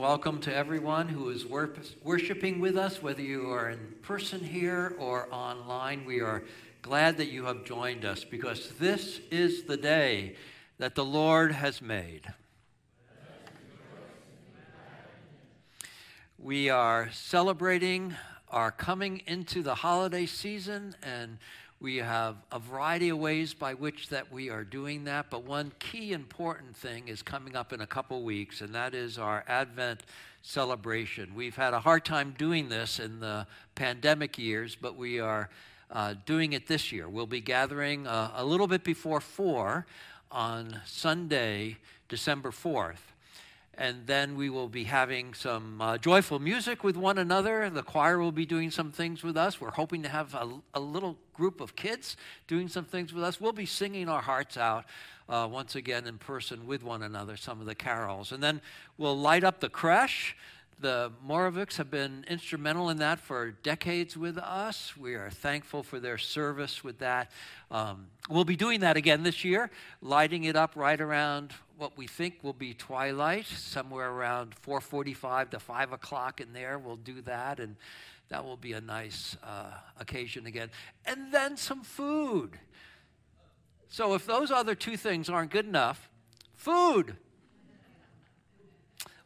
Welcome to everyone who is wor- worshiping with us, whether you are in person here or online. We are glad that you have joined us because this is the day that the Lord has made. We are celebrating our coming into the holiday season and we have a variety of ways by which that we are doing that, but one key important thing is coming up in a couple weeks, and that is our Advent celebration. We've had a hard time doing this in the pandemic years, but we are uh, doing it this year. We'll be gathering uh, a little bit before 4 on Sunday, December 4th and then we will be having some uh, joyful music with one another. The choir will be doing some things with us. We're hoping to have a, a little group of kids doing some things with us. We'll be singing our hearts out uh, once again in person with one another, some of the carols. And then we'll light up the creche. The Morovics have been instrumental in that for decades with us. We are thankful for their service with that. Um, we'll be doing that again this year, lighting it up right around what we think will be twilight, somewhere around 4:45 to 5 o'clock in there. We'll do that, and that will be a nice uh, occasion again. And then some food. So if those other two things aren't good enough, food.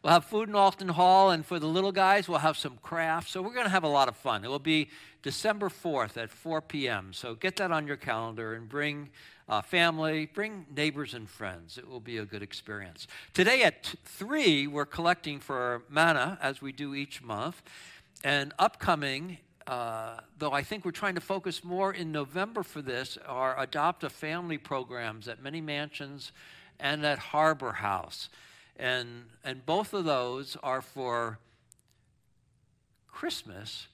We'll have food in Alton Hall, and for the little guys, we'll have some crafts. So we're going to have a lot of fun. It will be December 4th at 4 p.m. So get that on your calendar and bring uh, family, bring neighbors and friends. It will be a good experience. Today at 3, we're collecting for manna, as we do each month. And upcoming, uh, though I think we're trying to focus more in November for this, are adopt a family programs at many mansions and at Harbor House. And, and both of those are for Christmas,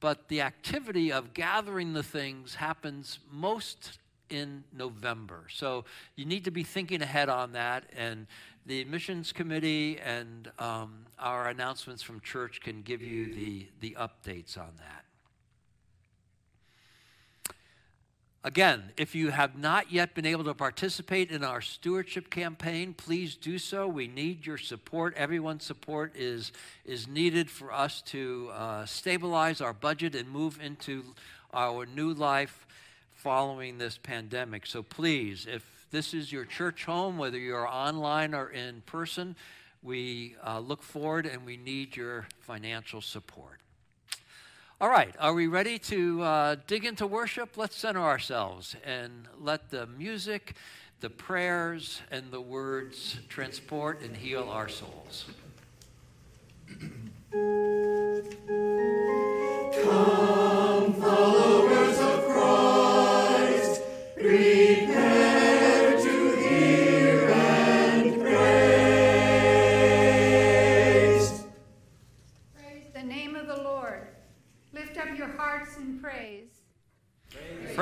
but the activity of gathering the things happens most in November. So you need to be thinking ahead on that. And the admissions committee and um, our announcements from church can give you the, the updates on that. Again, if you have not yet been able to participate in our stewardship campaign, please do so. We need your support. Everyone's support is, is needed for us to uh, stabilize our budget and move into our new life following this pandemic. So please, if this is your church home, whether you're online or in person, we uh, look forward and we need your financial support. All right, are we ready to uh, dig into worship? Let's center ourselves and let the music, the prayers, and the words transport and heal our souls. Come, followers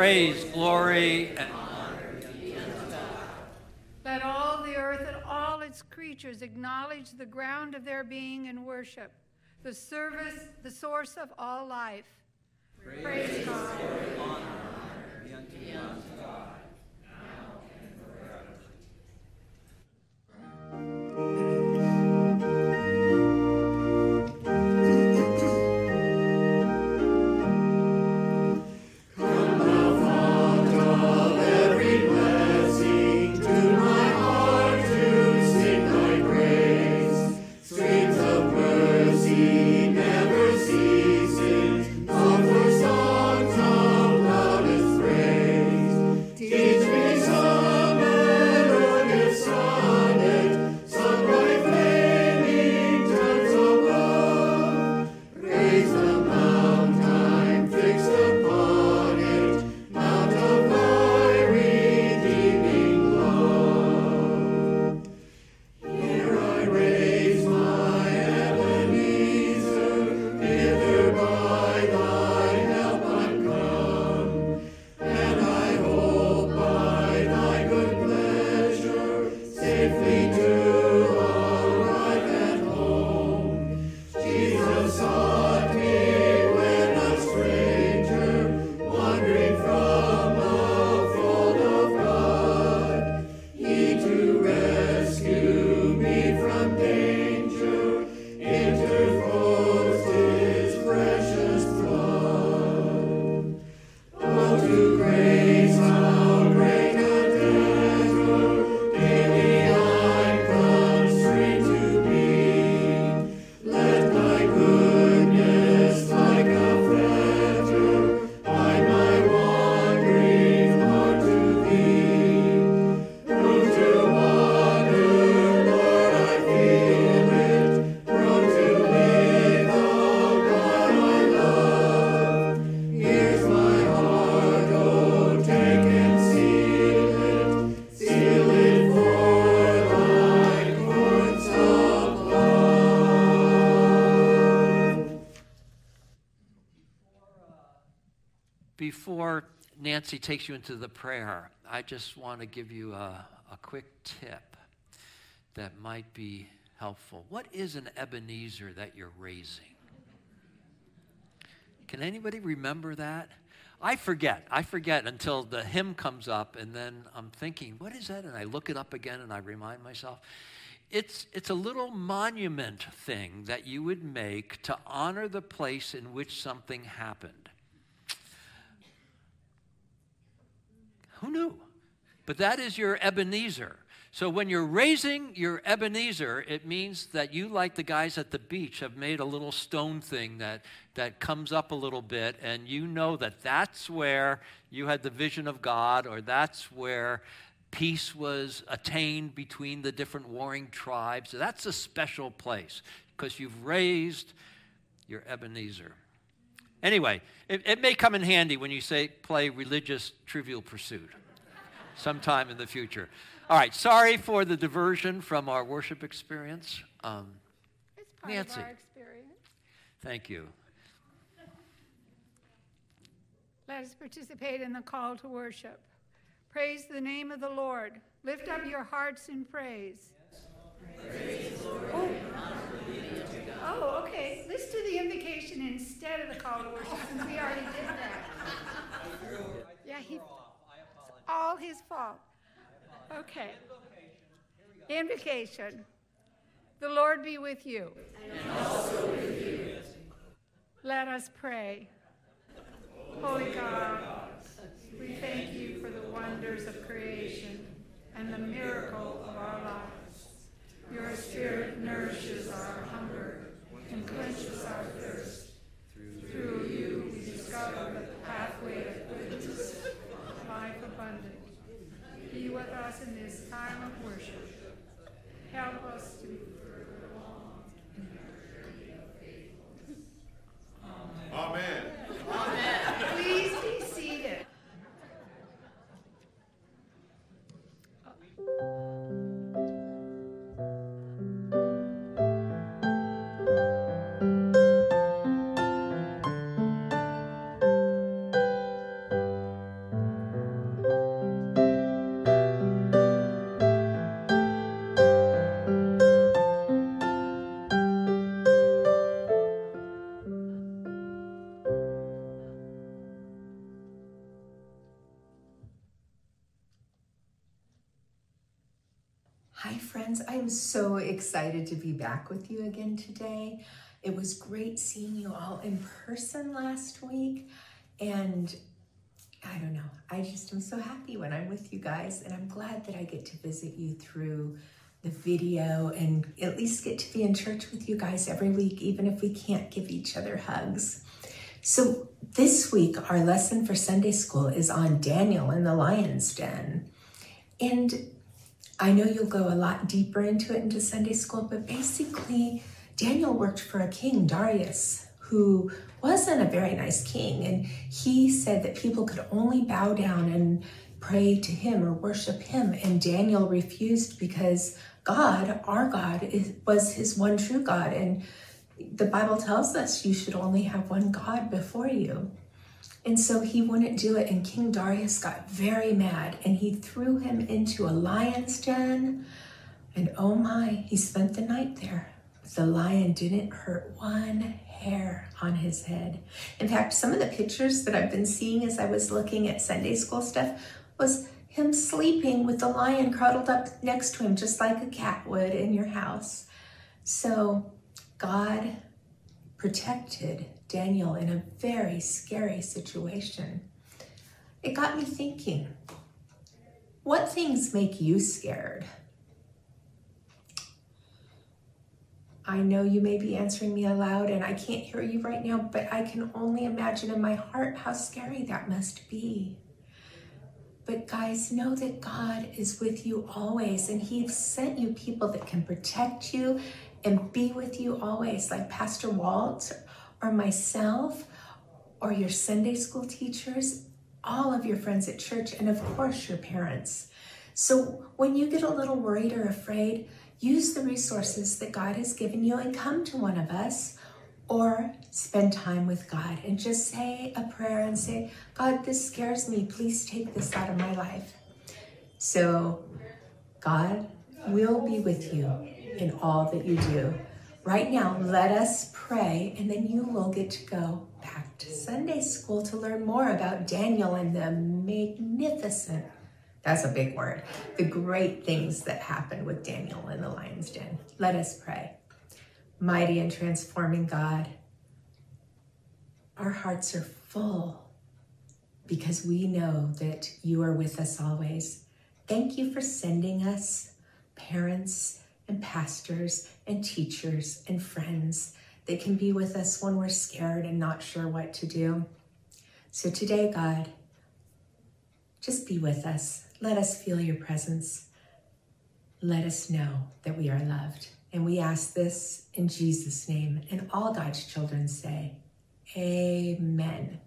Praise, glory, and honor. Let all the earth and all its creatures acknowledge the ground of their being and worship, the service, the source of all life. Praise, Praise God. Glory, honor, honor Nancy takes you into the prayer, I just want to give you a, a quick tip that might be helpful. What is an Ebenezer that you're raising? Can anybody remember that? I forget. I forget until the hymn comes up, and then I'm thinking, what is that? And I look it up again and I remind myself. It's, it's a little monument thing that you would make to honor the place in which something happened. Who knew? But that is your Ebenezer. So when you're raising your Ebenezer, it means that you, like the guys at the beach, have made a little stone thing that, that comes up a little bit, and you know that that's where you had the vision of God, or that's where peace was attained between the different warring tribes. That's a special place because you've raised your Ebenezer. Anyway, it, it may come in handy when you say play religious trivial pursuit sometime in the future. All right, sorry for the diversion from our worship experience. Um, It's part Nancy. of our experience. thank you. Let us participate in the call to worship. Praise the name of the Lord. Lift up your hearts in praise. Oh. Oh, okay. Let's do the invocation instead of the call to worship since we already did that. Yeah, he, it's all his fault. Okay. Invocation. The Lord be with you. And also with you. Let us pray. Holy God, we thank you for the wonders of creation and the miracle of our lives. Your spirit nourishes our hunger and quenches our thirst. Through you, we discover the pathway of goodness, life abundant. Be with us in this time of worship. Help us to be further along in our Amen. Please to be back with you again today. It was great seeing you all in person last week. And I don't know, I just am so happy when I'm with you guys. And I'm glad that I get to visit you through the video and at least get to be in church with you guys every week, even if we can't give each other hugs. So, this week, our lesson for Sunday school is on Daniel in the lion's den. And I know you'll go a lot deeper into it into Sunday school, but basically, Daniel worked for a king, Darius, who wasn't a very nice king. And he said that people could only bow down and pray to him or worship him. And Daniel refused because God, our God, is, was his one true God. And the Bible tells us you should only have one God before you. And so he wouldn't do it, and King Darius got very mad and he threw him into a lion's den. And oh my, he spent the night there. The lion didn't hurt one hair on his head. In fact, some of the pictures that I've been seeing as I was looking at Sunday school stuff was him sleeping with the lion cuddled up next to him, just like a cat would in your house. So God protected Daniel in a very scary situation. It got me thinking what things make you scared? I know you may be answering me aloud and I can't hear you right now, but I can only imagine in my heart how scary that must be. But guys, know that God is with you always, and He's sent you people that can protect you and be with you always, like Pastor Walt or myself or your Sunday school teachers, all of your friends at church, and of course, your parents. So when you get a little worried or afraid, use the resources that God has given you and come to one of us or spend time with God and just say a prayer and say, God, this scares me. Please take this out of my life. So, God will be with you in all that you do. Right now, let us pray, and then you will get to go back to Sunday school to learn more about Daniel and the magnificent, that's a big word, the great things that happened with Daniel in the lion's den. Let us pray. Mighty and transforming God, our hearts are full because we know that you are with us always. Thank you for sending us parents and pastors and teachers and friends that can be with us when we're scared and not sure what to do. So today, God, just be with us. Let us feel your presence. Let us know that we are loved. And we ask this in Jesus' name. And all God's children say, Amen.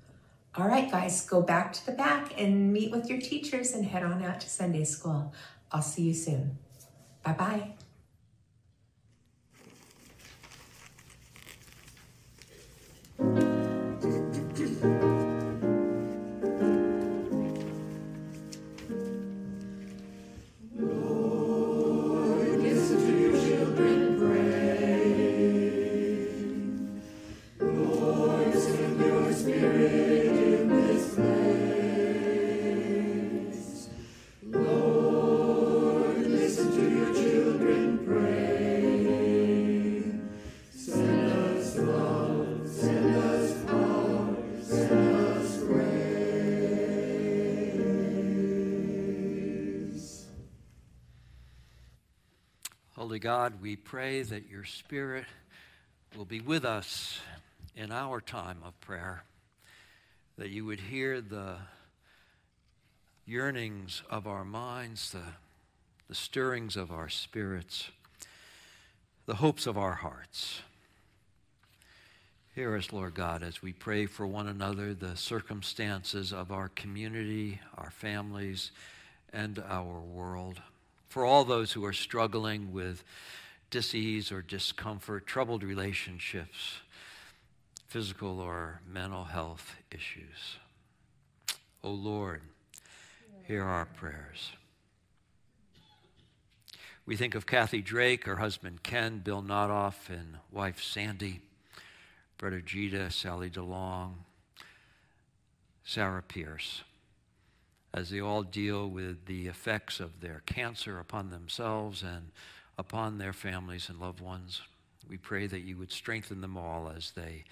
All right, guys, go back to the back and meet with your teachers and head on out to Sunday school. I'll see you soon. Bye bye. Holy God, we pray that your Spirit will be with us in our time of prayer, that you would hear the yearnings of our minds, the, the stirrings of our spirits, the hopes of our hearts. Hear us, Lord God, as we pray for one another, the circumstances of our community, our families, and our world for all those who are struggling with disease or discomfort, troubled relationships, physical or mental health issues. O oh Lord, hear our prayers. We think of Kathy Drake, her husband Ken, Bill Nodoff, and wife Sandy, brother Gita, Sally DeLong, Sarah Pierce as they all deal with the effects of their cancer upon themselves and upon their families and loved ones. We pray that you would strengthen them all as they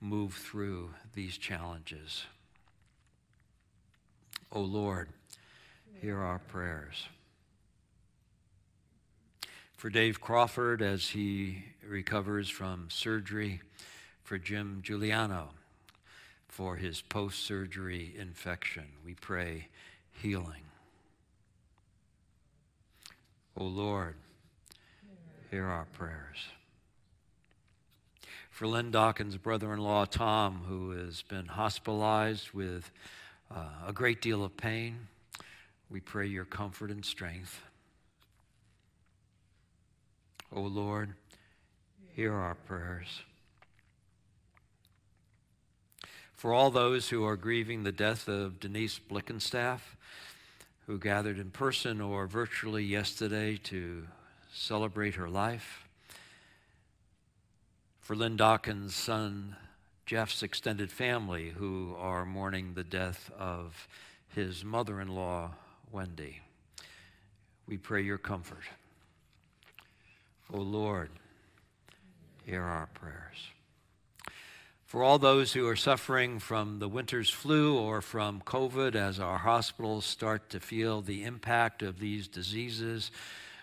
move through these challenges. O oh Lord, hear our prayers. For Dave Crawford as he recovers from surgery, for Jim Giuliano for his post surgery infection. We pray healing. O Lord, hear our prayers. For Lynn Dawkins' brother in law, Tom, who has been hospitalized with uh, a great deal of pain, we pray your comfort and strength. O Lord, hear our prayers. For all those who are grieving the death of Denise Blickenstaff, who gathered in person or virtually yesterday to celebrate her life. For Lynn Dawkins' son, Jeff's extended family, who are mourning the death of his mother in law, Wendy. We pray your comfort. O oh Lord, hear our prayers for all those who are suffering from the winter's flu or from COVID as our hospitals start to feel the impact of these diseases.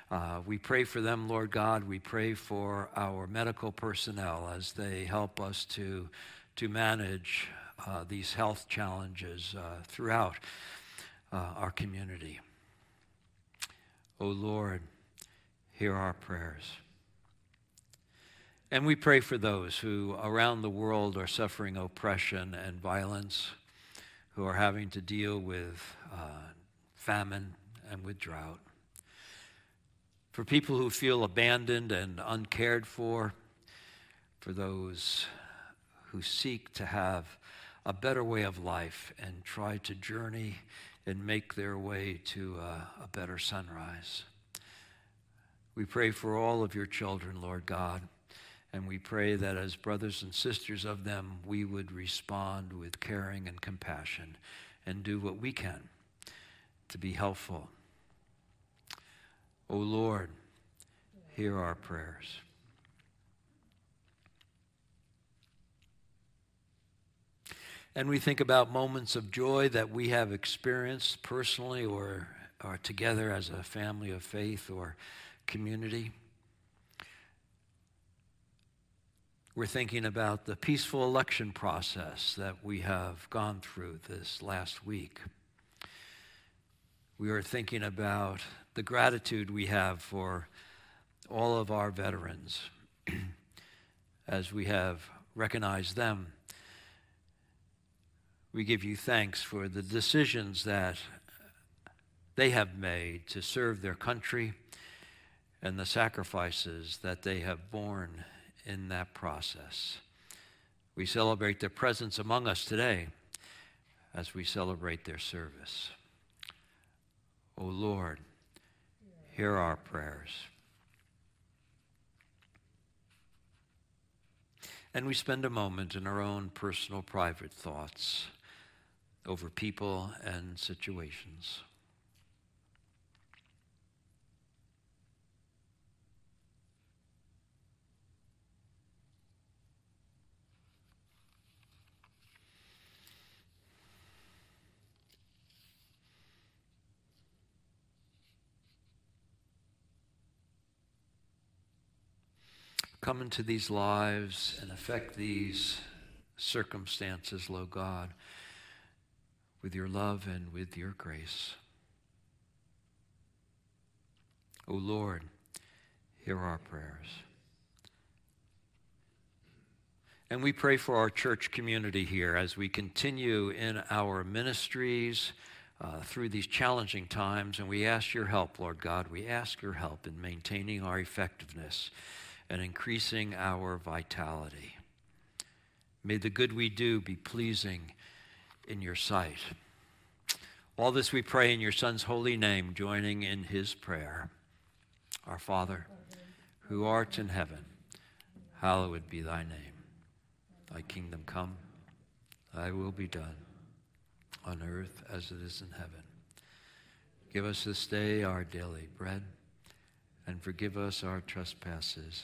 Uh, we pray for them, Lord God. We pray for our medical personnel as they help us to, to manage uh, these health challenges uh, throughout uh, our community. O oh Lord, hear our prayers. And we pray for those who around the world are suffering oppression and violence, who are having to deal with uh, famine and with drought. For people who feel abandoned and uncared for, for those who seek to have a better way of life and try to journey and make their way to a, a better sunrise. We pray for all of your children, Lord God, and we pray that as brothers and sisters of them, we would respond with caring and compassion and do what we can to be helpful. O oh Lord, hear our prayers. And we think about moments of joy that we have experienced personally or, or together as a family of faith or community. We're thinking about the peaceful election process that we have gone through this last week. We are thinking about the gratitude we have for all of our veterans as we have recognized them we give you thanks for the decisions that they have made to serve their country and the sacrifices that they have borne in that process. We celebrate their presence among us today as we celebrate their service. O oh Lord, hear our prayers. And we spend a moment in our own personal, private thoughts over people and situations. Come into these lives and affect these circumstances, Lord God with your love and with your grace. O oh Lord, hear our prayers. And we pray for our church community here as we continue in our ministries uh, through these challenging times. And we ask your help, Lord God. We ask your help in maintaining our effectiveness and increasing our vitality. May the good we do be pleasing in your sight. All this we pray in your Son's holy name, joining in his prayer. Our Father, who art in heaven, hallowed be thy name. Thy kingdom come, thy will be done, on earth as it is in heaven. Give us this day our daily bread, and forgive us our trespasses,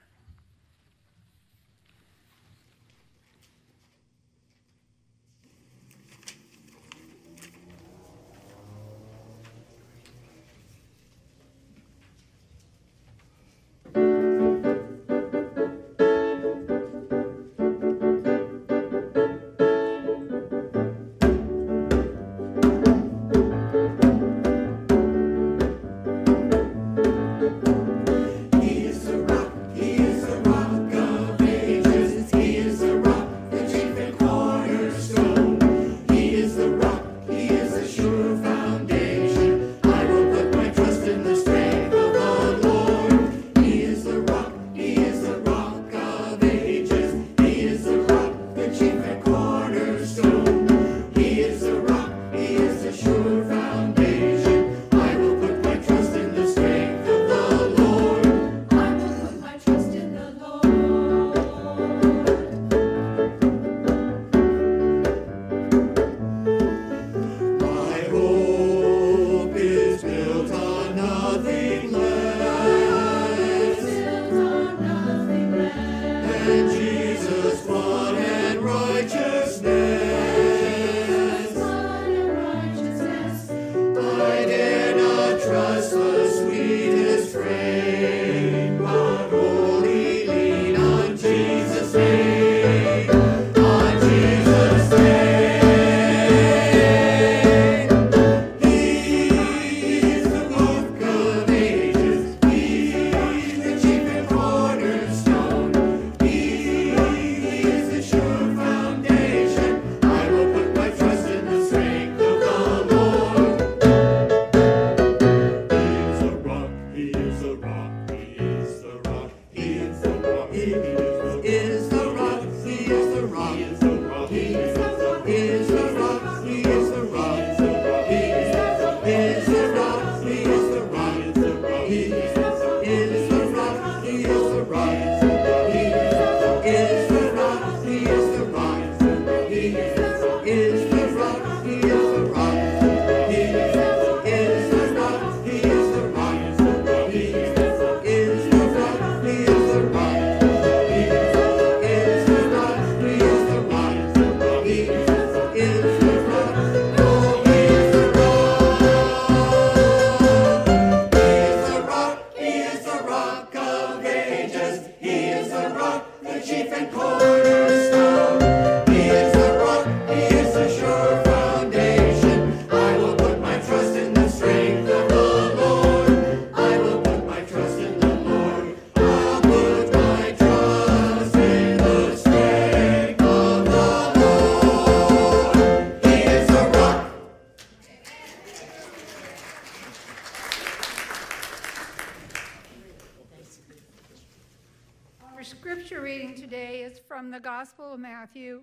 Gospel of Matthew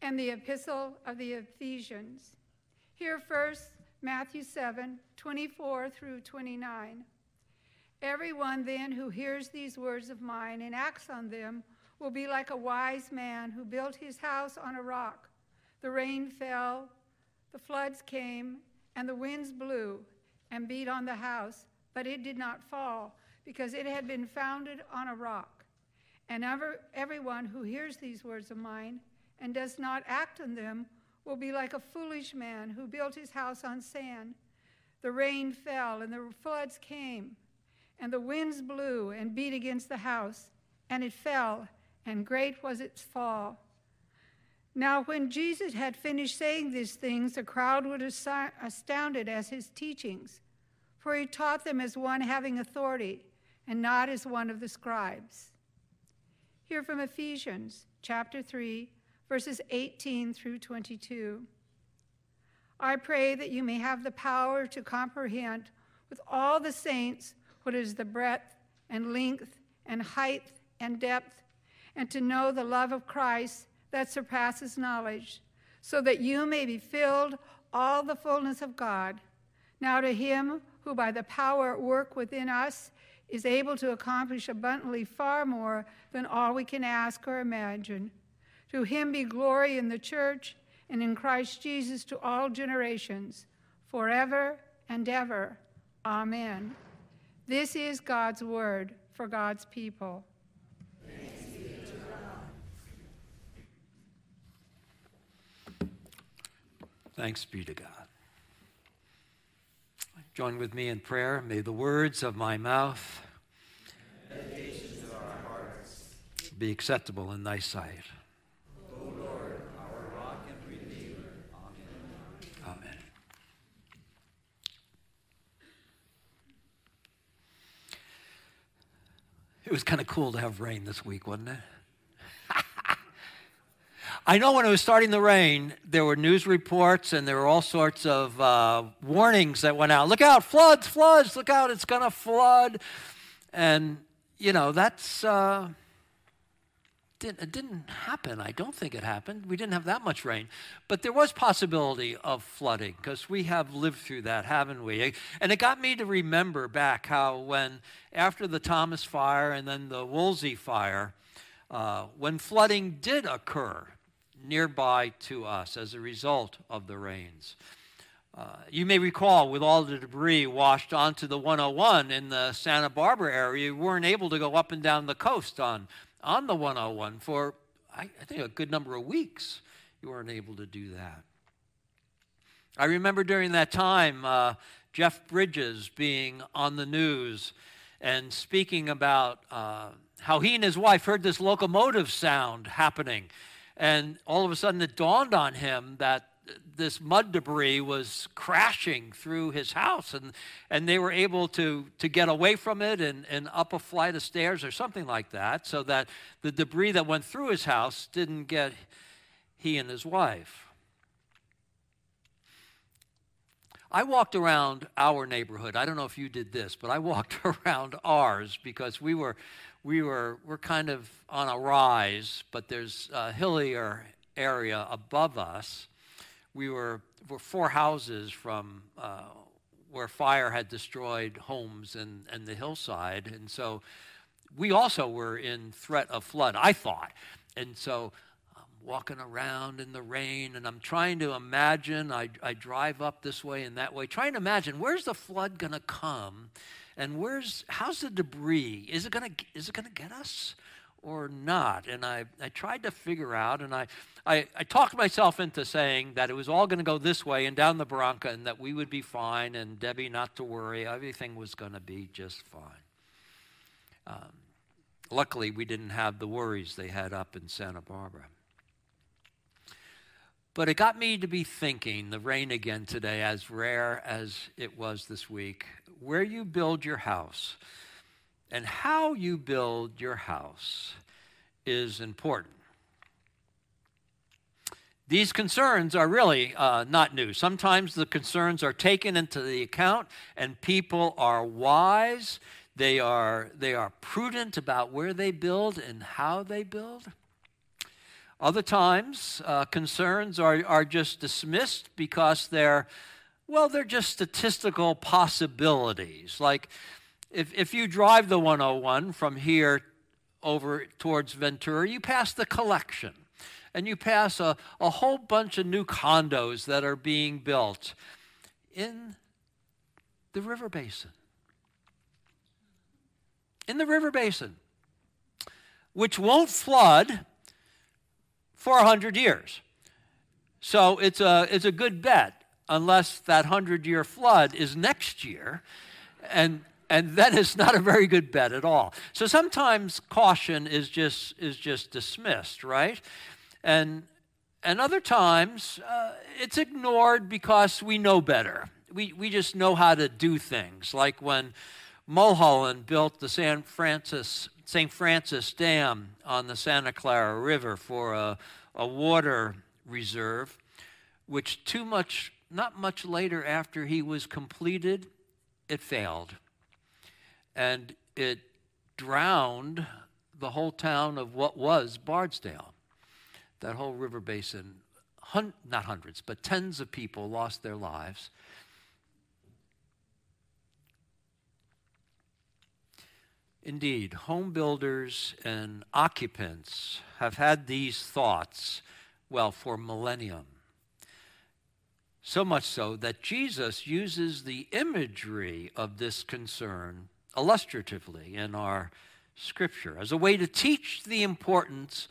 and the Epistle of the Ephesians. Here first, Matthew 7 24 through 29. Everyone then who hears these words of mine and acts on them will be like a wise man who built his house on a rock. The rain fell, the floods came, and the winds blew and beat on the house, but it did not fall because it had been founded on a rock. And ever, everyone who hears these words of mine and does not act on them will be like a foolish man who built his house on sand. The rain fell, and the floods came, and the winds blew and beat against the house, and it fell, and great was its fall. Now, when Jesus had finished saying these things, the crowd was astounded at his teachings, for he taught them as one having authority and not as one of the scribes. Hear from Ephesians chapter 3, verses 18 through 22. I pray that you may have the power to comprehend with all the saints what is the breadth and length and height and depth, and to know the love of Christ that surpasses knowledge, so that you may be filled all the fullness of God. Now to him who by the power at work within us is able to accomplish abundantly far more than all we can ask or imagine. To him be glory in the church and in Christ Jesus to all generations, forever and ever. Amen. This is God's word for God's people. Thanks be to God. Join with me in prayer. May the words of my mouth of be acceptable in thy sight. O Lord, our rock and redeemer. Amen. Amen. It was kind of cool to have rain this week, wasn't it? I know when it was starting to rain, there were news reports and there were all sorts of uh, warnings that went out. Look out, floods, floods, look out, it's going to flood. And, you know, that's. Uh, didn't, it didn't happen. I don't think it happened. We didn't have that much rain. But there was possibility of flooding because we have lived through that, haven't we? And it got me to remember back how when, after the Thomas fire and then the Woolsey fire, uh, when flooding did occur, nearby to us as a result of the rains. Uh, you may recall, with all the debris washed onto the 101 in the Santa Barbara area, you weren't able to go up and down the coast on, on the 101 for, I, I think, a good number of weeks. You weren't able to do that. I remember during that time, uh, Jeff Bridges being on the news and speaking about uh, how he and his wife heard this locomotive sound happening and all of a sudden, it dawned on him that this mud debris was crashing through his house, and, and they were able to, to get away from it and, and up a flight of stairs or something like that, so that the debris that went through his house didn't get he and his wife. I walked around our neighborhood. I don't know if you did this, but I walked around ours because we were we were we're kind of on a rise, but there's a hillier area above us. We were were four houses from uh, where fire had destroyed homes and, and the hillside, and so we also were in threat of flood. I thought, and so walking around in the rain, and I'm trying to imagine. I I drive up this way and that way, trying to imagine where's the flood going to come and where's how's the debris? Is it gonna is it gonna get us or not? And I, I tried to figure out, and I, I, I talked myself into saying that it was all going to go this way and down the Bronca, and that we would be fine, and Debbie not to worry, everything was going to be just fine. Um, luckily, we didn't have the worries they had up in Santa Barbara. But it got me to be thinking, the rain again today, as rare as it was this week, where you build your house and how you build your house is important. These concerns are really uh, not new. Sometimes the concerns are taken into the account, and people are wise. They are, they are prudent about where they build and how they build. Other times, uh, concerns are, are just dismissed because they're, well, they're just statistical possibilities. Like if, if you drive the 101 from here over towards Ventura, you pass the collection and you pass a, a whole bunch of new condos that are being built in the river basin. In the river basin, which won't flood for 100 years. So it's a, it's a good bet, unless that 100 year flood is next year. And, and then it's not a very good bet at all. So sometimes caution is just, is just dismissed, right? And, and other times uh, it's ignored because we know better. We, we just know how to do things, like when Mulholland built the San Francis St. Francis Dam on the Santa Clara River for a, a water reserve, which too much, not much later after he was completed, it failed. And it drowned the whole town of what was Bardsdale. That whole river basin, hun- not hundreds, but tens of people lost their lives. Indeed, home builders and occupants have had these thoughts, well, for millennium. So much so that Jesus uses the imagery of this concern illustratively in our scripture as a way to teach the importance,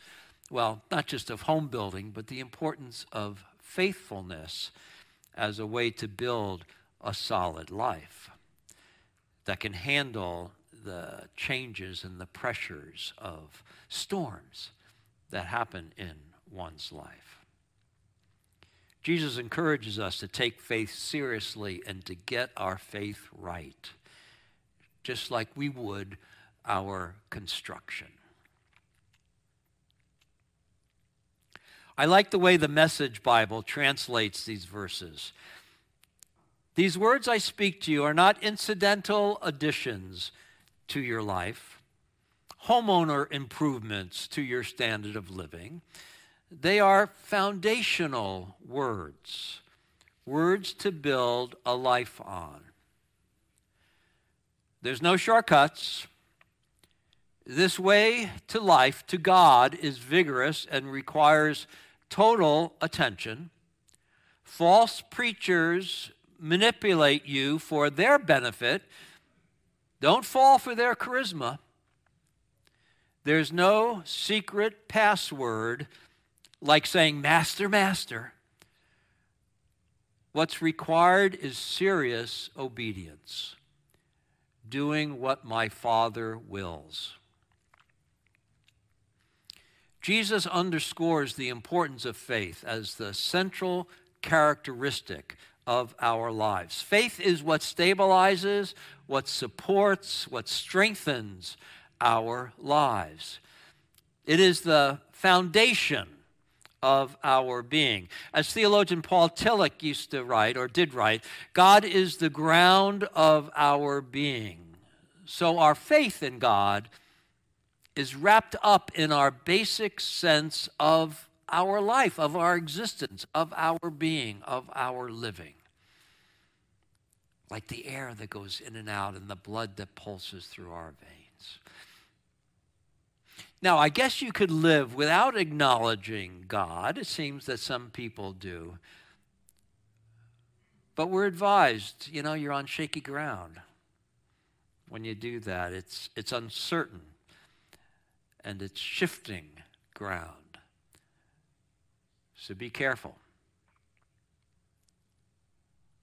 well, not just of home building, but the importance of faithfulness as a way to build a solid life that can handle the changes and the pressures of storms that happen in one's life. Jesus encourages us to take faith seriously and to get our faith right, just like we would our construction. I like the way the Message Bible translates these verses. These words I speak to you are not incidental additions to your life, homeowner improvements to your standard of living. They are foundational words, words to build a life on. There's no shortcuts. This way to life, to God, is vigorous and requires total attention. False preachers manipulate you for their benefit don't fall for their charisma. There's no secret password like saying, Master, Master. What's required is serious obedience, doing what my Father wills. Jesus underscores the importance of faith as the central characteristic of our lives. Faith is what stabilizes, what supports, what strengthens our lives. It is the foundation of our being. As theologian Paul Tillich used to write, or did write, God is the ground of our being. So our faith in God is wrapped up in our basic sense of our life, of our existence, of our being, of our living. Like the air that goes in and out and the blood that pulses through our veins. Now, I guess you could live without acknowledging God. It seems that some people do. But we're advised, you know, you're on shaky ground when you do that. It's, it's uncertain and it's shifting ground. So be careful.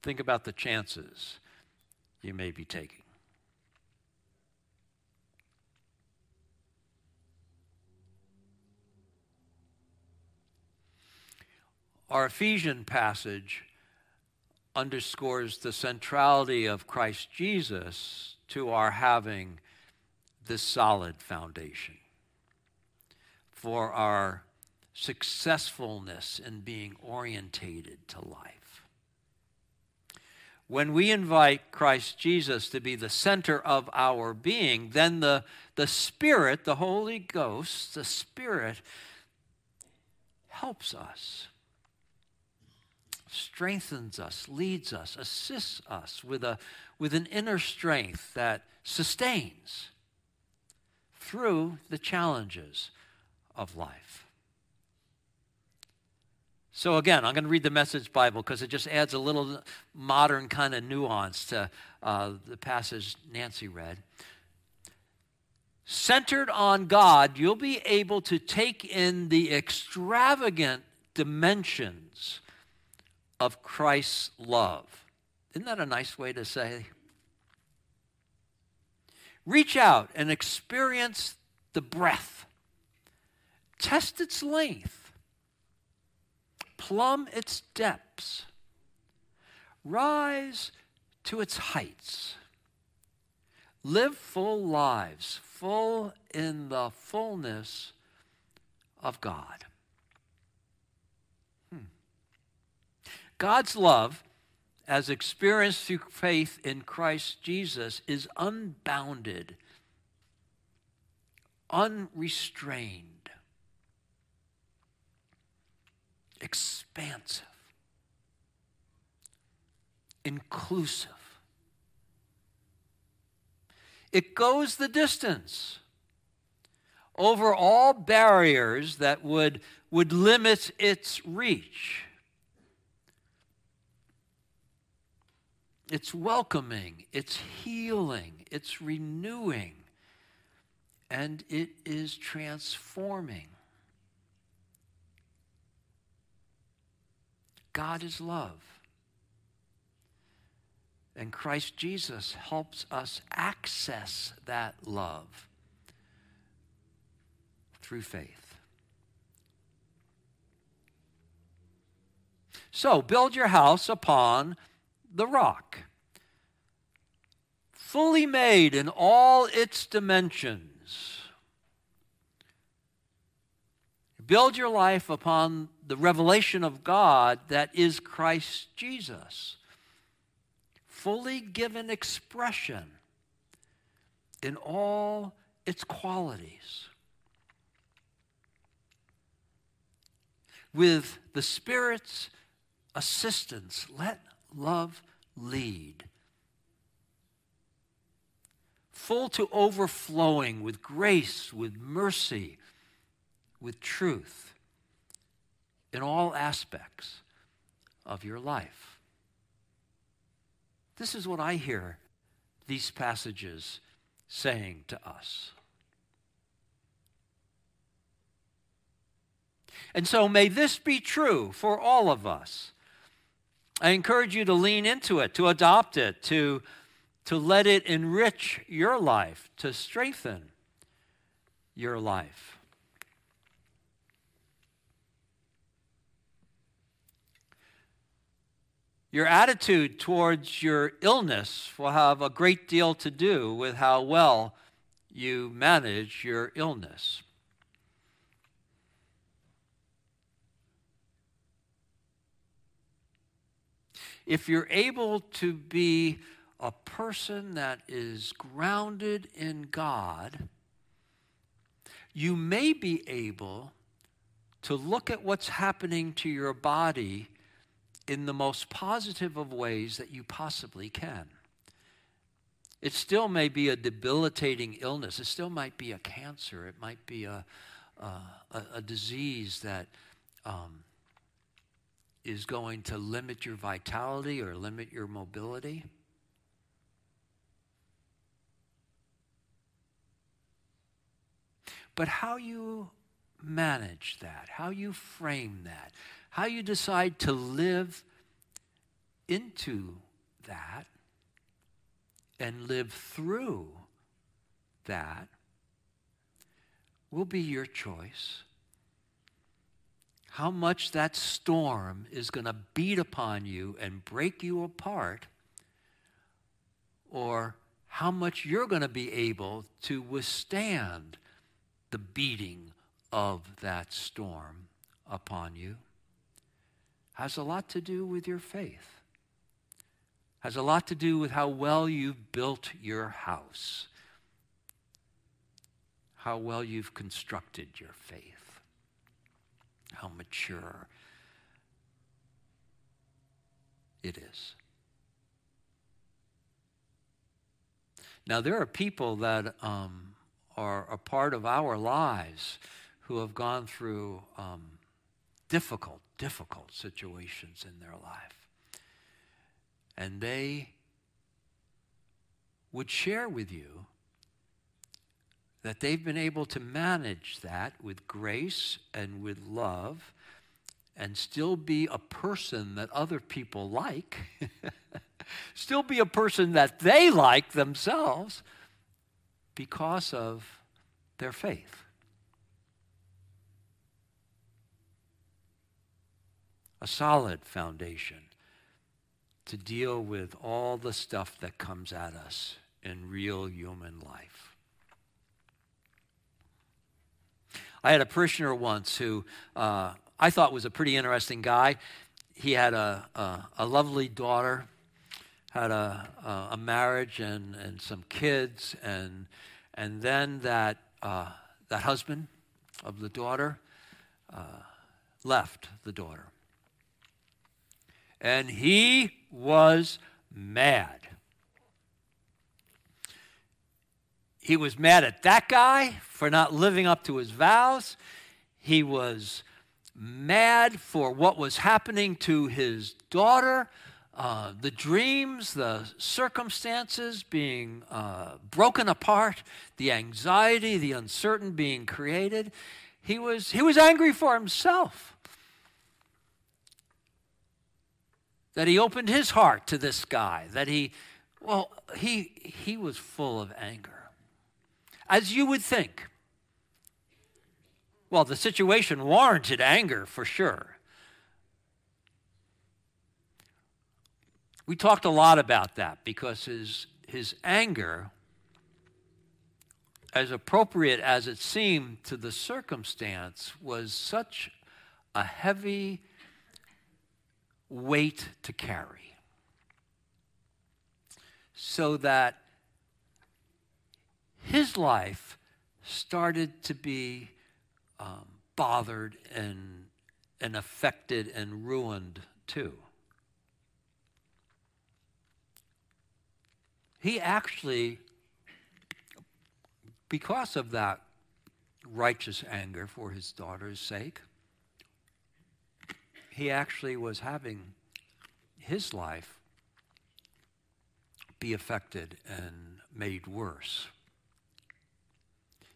Think about the chances you may be taking. Our Ephesian passage underscores the centrality of Christ Jesus to our having this solid foundation for our successfulness in being orientated to life. When we invite Christ Jesus to be the center of our being, then the, the Spirit, the Holy Ghost, the Spirit helps us, strengthens us, leads us, assists us with, a, with an inner strength that sustains through the challenges of life. So, again, I'm going to read the Message Bible because it just adds a little modern kind of nuance to uh, the passage Nancy read. Centered on God, you'll be able to take in the extravagant dimensions of Christ's love. Isn't that a nice way to say? Reach out and experience the breadth, test its length plumb its depths, rise to its heights, live full lives, full in the fullness of God. Hmm. God's love, as experienced through faith in Christ Jesus, is unbounded, unrestrained expansive, inclusive. It goes the distance over all barriers that would, would limit its reach. It's welcoming, it's healing, it's renewing, and it is transforming. God is love. And Christ Jesus helps us access that love through faith. So, build your house upon the rock, fully made in all its dimensions. Build your life upon the revelation of God that is Christ Jesus. Fully given expression in all its qualities. With the Spirit's assistance, let love lead. Full to overflowing with grace, with mercy, with truth in all aspects of your life. This is what I hear these passages saying to us. And so, may this be true for all of us. I encourage you to lean into it, to adopt it, to, to let it enrich your life, to strengthen your life. Your attitude towards your illness will have a great deal to do with how well you manage your illness. If you're able to be a person that is grounded in God, you may be able to look at what's happening to your body in the most positive of ways that you possibly can. It still may be a debilitating illness. It still might be a cancer. It might be a, a, a disease that um, is going to limit your vitality or limit your mobility. But how you manage that, how you frame that, how you decide to live into that and live through that will be your choice. How much that storm is going to beat upon you and break you apart, or how much you're going to be able to withstand the beating of that storm upon you has a lot to do with your faith, has a lot to do with how well you've built your house, how well you've constructed your faith, how mature it is. Now, there are people that um, are a part of our lives who have gone through um, difficult, difficult situations in their life. And they would share with you that they've been able to manage that with grace and with love and still be a person that other people like, still be a person that they like themselves because of their faith. A solid foundation to deal with all the stuff that comes at us in real human life. I had a parishioner once who uh, I thought was a pretty interesting guy. He had a, a, a lovely daughter, had a, a, marriage and, and some kids, and, and then that, uh, that husband of the daughter uh, left the daughter. And he was mad. He was mad at that guy for not living up to his vows. He was mad for what was happening to his daughter, uh, the dreams, the circumstances being uh, broken apart, the anxiety, the uncertain being created. He was, he was angry for himself that he opened his heart to this guy, that he, well, he, he was full of anger. As you would think. Well, the situation warranted anger for sure. We talked a lot about that because his, his anger, as appropriate as it seemed to the circumstance, was such a heavy weight to carry. So that his life started to be um, bothered and, and affected and ruined too. He actually, because of that righteous anger for his daughter's sake, he actually was having his life be affected and made worse.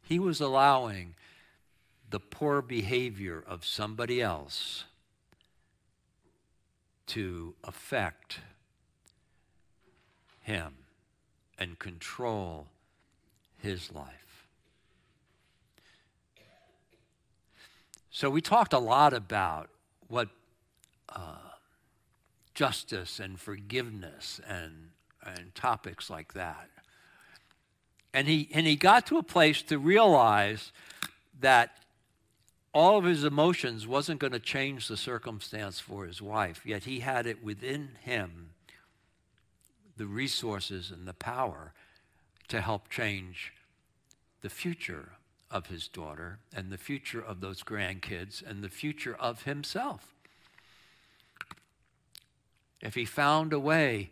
He was allowing the poor behavior of somebody else to affect him and control his life. So, we talked a lot about what justice and forgiveness and, and topics like that. And he, and he got to a place to realize that all of his emotions wasn't going to change the circumstance for his wife, yet he had it within him the resources and the power to help change the future of his daughter and the future of those grandkids and the future of himself. If he found a way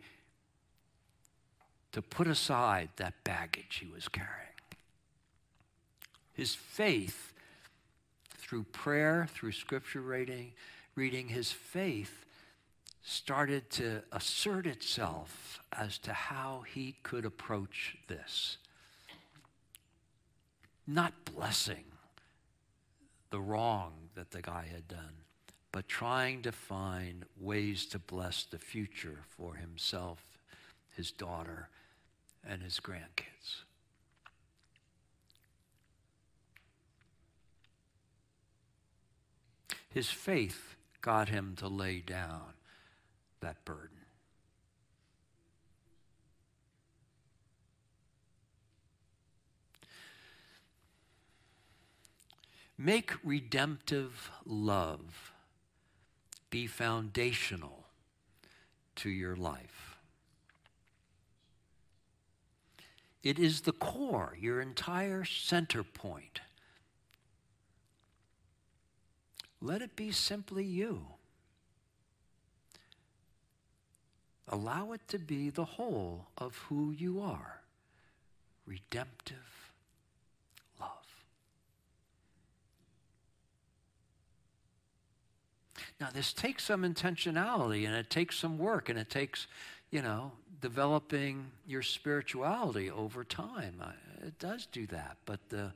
to put aside that baggage he was carrying, his faith through prayer, through scripture reading, reading his faith started to assert itself as to how he could approach this. Not blessing the wrong that the guy had done, but trying to find ways to bless the future for himself, his daughter, and his grandkids. His faith got him to lay down that burden. Make redemptive love be foundational to your life. It is the core, your entire center point. Let it be simply you. Allow it to be the whole of who you are redemptive, Now, this takes some intentionality and it takes some work and it takes, you know, developing your spirituality over time. It does do that. But the,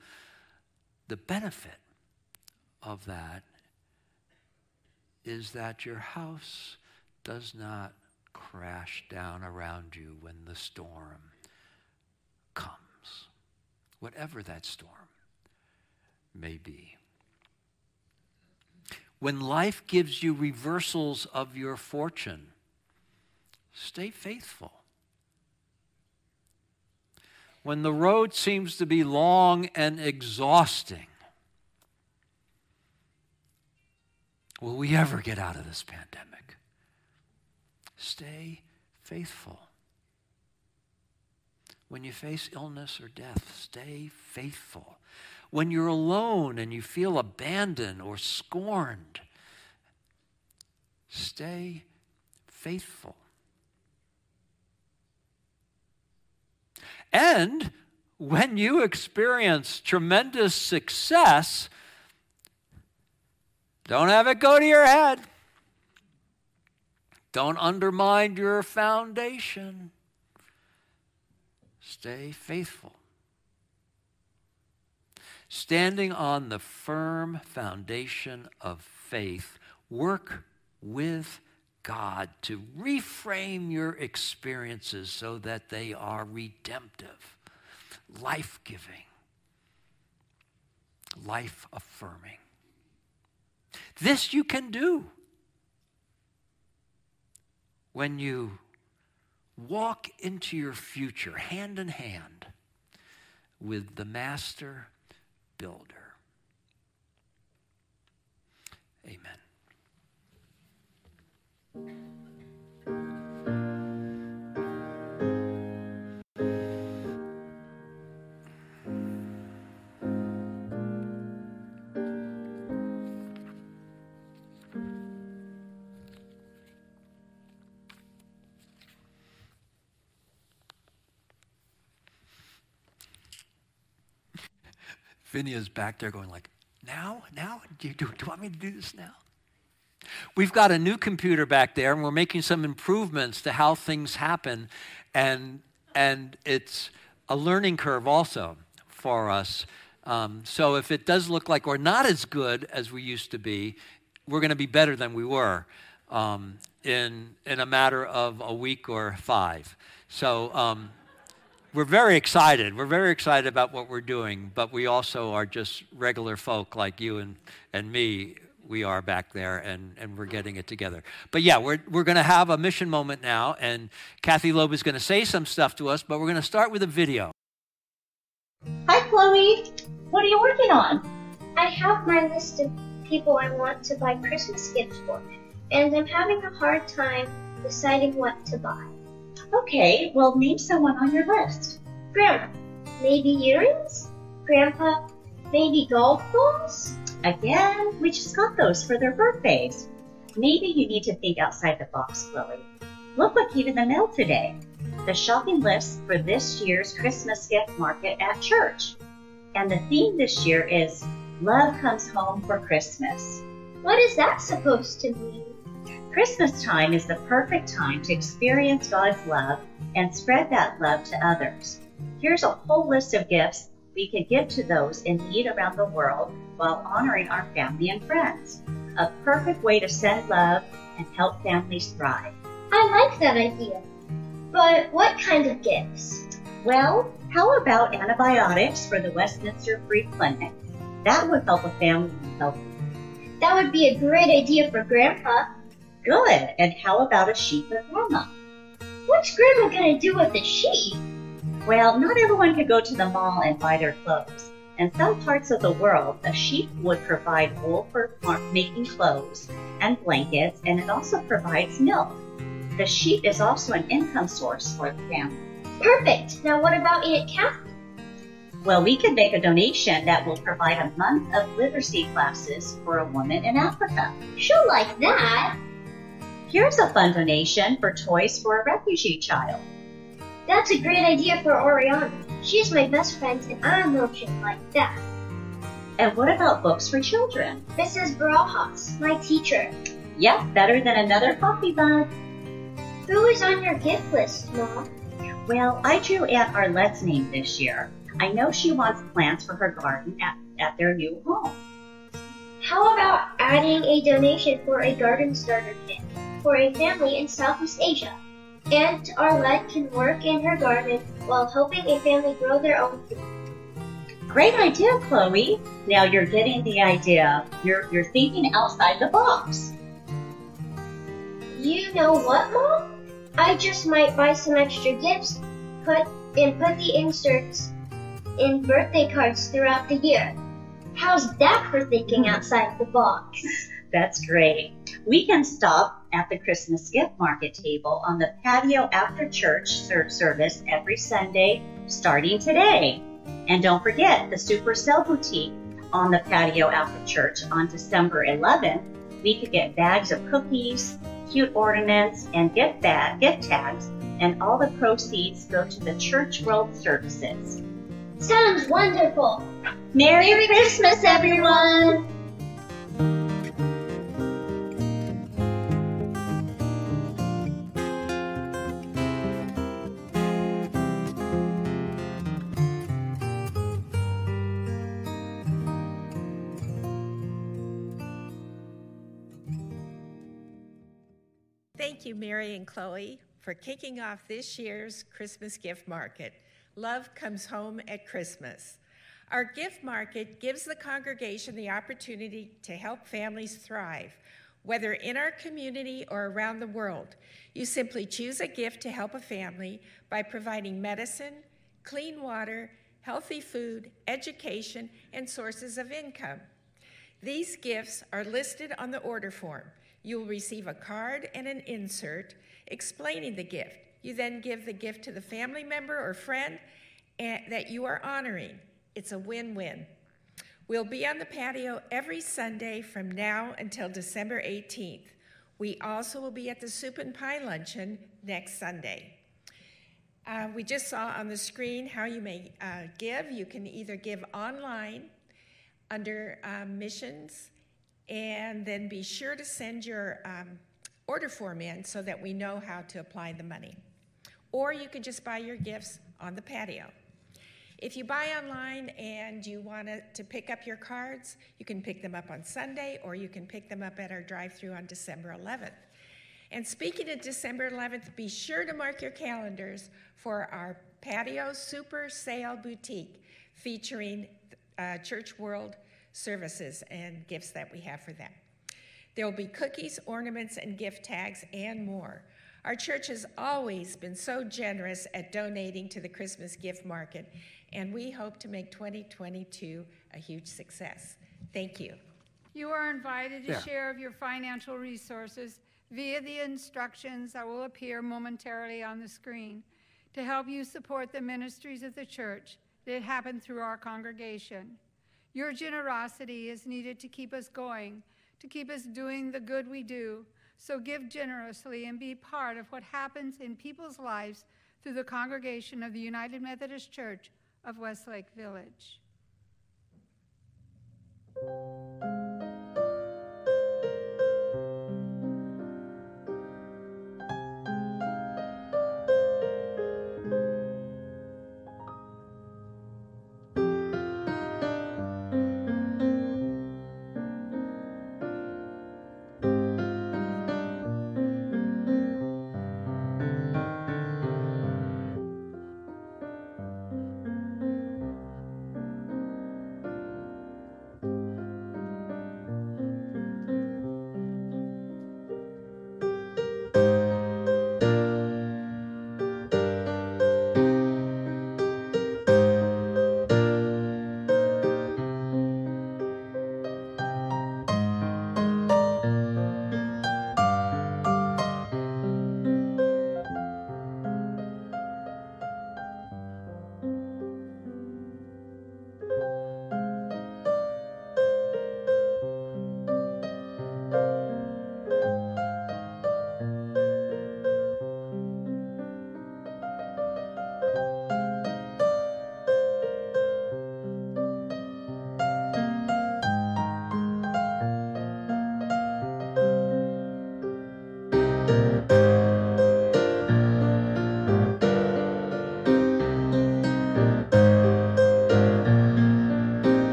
the benefit of that is that your house does not crash down around you when the storm comes, whatever that storm may be. When life gives you reversals of your fortune, stay faithful. When the road seems to be long and exhausting, will we ever get out of this pandemic? Stay faithful. When you face illness or death, stay faithful. When you're alone and you feel abandoned or scorned, stay faithful. And when you experience tremendous success, don't have it go to your head. Don't undermine your foundation. Stay faithful. Standing on the firm foundation of faith, work with God to reframe your experiences so that they are redemptive, life giving, life affirming. This you can do when you walk into your future hand in hand with the master builder. Amen. Is back there going like, now, now, do you, do, do you want me to do this now? We've got a new computer back there, and we're making some improvements to how things happen, and and it's a learning curve also for us. Um, so if it does look like we're not as good as we used to be, we're going to be better than we were um, in in a matter of a week or five. So. Um, we're very excited. We're very excited about what we're doing, but we also are just regular folk like you and, and me. We are back there and, and we're getting it together. But yeah, we're, we're going to have a mission moment now, and Kathy Loeb is going to say some stuff to us, but we're going to start with a video. Hi, Chloe. What are you working on? I have my list of people I want to buy Christmas gifts for, and I'm having a hard time deciding what to buy. Okay, well, name someone on your list. Grandma, maybe earrings? Grandpa, maybe golf balls? Again, we just got those for their birthdays. Maybe you need to think outside the box, Chloe. Look what came in the mail today. The shopping list for this year's Christmas gift market at church. And the theme this year is Love Comes Home for Christmas. What is that supposed to mean? Christmas time is the perfect time to experience God's love and spread that love to others. Here's a whole list of gifts we can give to those in need around the world while honoring our family and friends. A perfect way to send love and help families thrive. I like that idea. But what kind of gifts? Well, how about antibiotics for the Westminster Free Clinic? That would help a family be healthy. That would be a great idea for Grandpa. Good. And how about a sheep for Grandma? What's Grandma gonna do with the sheep? Well, not everyone can go to the mall and buy their clothes. In some parts of the world, a sheep would provide wool for making clothes and blankets, and it also provides milk. The sheep is also an income source for the family. Perfect. Now what about Aunt Kathy? Well, we could make a donation that will provide a month of literacy classes for a woman in Africa. She'll like that. Here's a fun donation for toys for a refugee child. That's a great idea for Oriana. She's my best friend and I know she'll like that. And what about books for children? Mrs. Barajas, my teacher. Yep, better than another coffee mug. Who is on your gift list, Mom? Well, I drew Aunt Arlette's name this year. I know she wants plants for her garden at, at their new home. How about adding a donation for a garden starter kit for a family in Southeast Asia? Aunt Arlette can work in her garden while helping a family grow their own food. Great idea, Chloe. Now you're getting the idea. You're, you're thinking outside the box. You know what, Mom? I just might buy some extra gifts, put and put the inserts in birthday cards throughout the year. How's that for thinking hmm. outside the box? That's great. We can stop at the Christmas gift market table on the patio after church service every Sunday starting today. And don't forget the Super Sale Boutique on the patio after church on December 11th. We could get bags of cookies, cute ornaments, and gift bag gift tags, and all the proceeds go to the Church World Services. Sounds wonderful. Merry, Merry Christmas, everyone! Thank you, Mary and Chloe, for kicking off this year's Christmas gift market. Love comes home at Christmas. Our gift market gives the congregation the opportunity to help families thrive, whether in our community or around the world. You simply choose a gift to help a family by providing medicine, clean water, healthy food, education, and sources of income. These gifts are listed on the order form. You will receive a card and an insert explaining the gift. You then give the gift to the family member or friend that you are honoring. It's a win win. We'll be on the patio every Sunday from now until December 18th. We also will be at the Soup and Pie Luncheon next Sunday. Uh, we just saw on the screen how you may uh, give. You can either give online under um, missions, and then be sure to send your um, order form in so that we know how to apply the money. Or you can just buy your gifts on the patio. If you buy online and you want to pick up your cards, you can pick them up on Sunday or you can pick them up at our drive through on December 11th. And speaking of December 11th, be sure to mark your calendars for our patio super sale boutique featuring uh, Church World services and gifts that we have for them. There will be cookies, ornaments, and gift tags, and more. Our church has always been so generous at donating to the Christmas gift market, and we hope to make 2022 a huge success. Thank you. You are invited to Yeah. share of your financial resources via the instructions that will appear momentarily on the screen to help you support the ministries of the church that happen through our congregation. Your generosity is needed to keep us going, to keep us doing the good we do. So give generously and be part of what happens in people's lives through the congregation of the United Methodist Church of Westlake Village.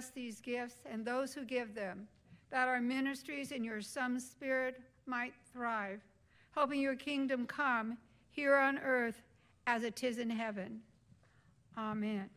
Bless these gifts and those who give them, that our ministries in your Son's Spirit might thrive, helping your kingdom come here on earth as it is in heaven. Amen.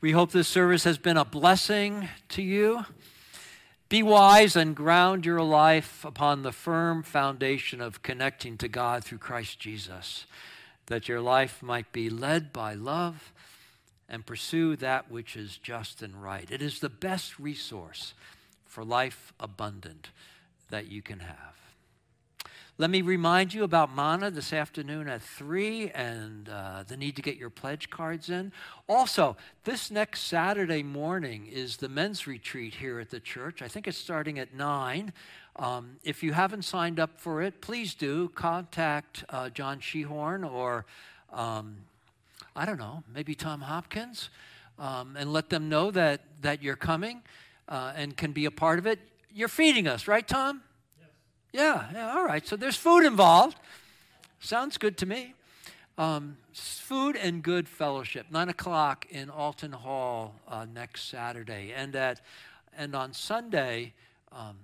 We hope this service has been a blessing to you. Be wise and ground your life upon the firm foundation of connecting to God through Christ Jesus, that your life might be led by love and pursue that which is just and right. It is the best resource for life abundant that you can have. Let me remind you about Mana this afternoon at 3 and uh, the need to get your pledge cards in. Also, this next Saturday morning is the men's retreat here at the church. I think it's starting at 9. Um, if you haven't signed up for it, please do contact uh, John Shehorn or, um, I don't know, maybe Tom Hopkins um, and let them know that, that you're coming uh, and can be a part of it. You're feeding us, right, Tom? Yeah, yeah, all right. So there's food involved. Sounds good to me. Um, food and good fellowship, nine o'clock in Alton Hall uh, next Saturday, and at and on Sunday. Um,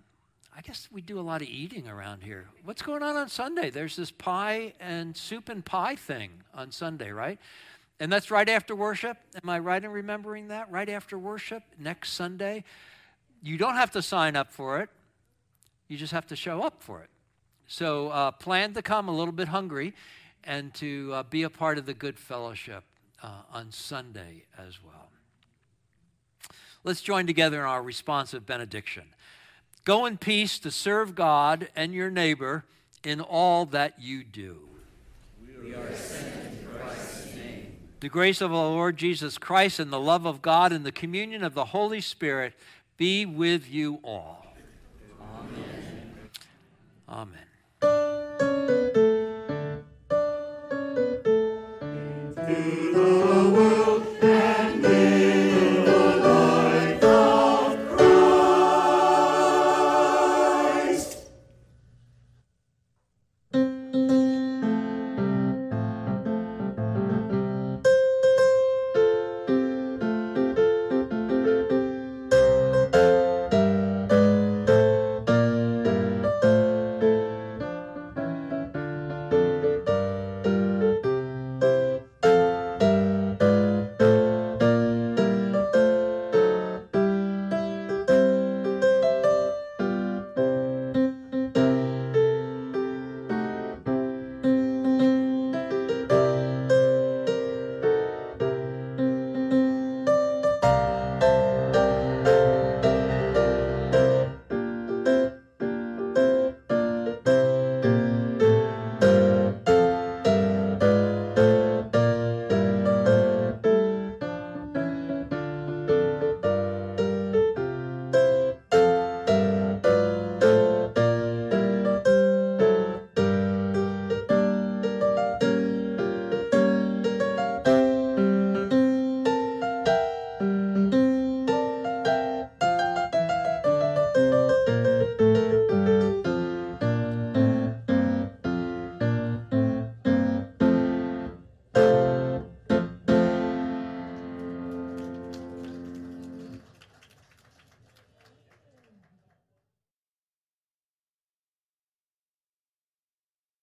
I guess we do a lot of eating around here. What's going on on Sunday? There's this pie and soup and pie thing on Sunday, right? And that's right after worship. Am I right in remembering that? Right after worship, next Sunday. You don't have to sign up for it. You just have to show up for it. So uh, plan to come a little bit hungry and to uh, be a part of the good fellowship uh, on Sunday as well. Let's join together in our responsive benediction. Go in peace to serve God and your neighbor in all that you do. We are sent in Christ's name. The grace of our Lord Jesus Christ and the love of God and the communion of the Holy Spirit be with you all. Amen. Amen.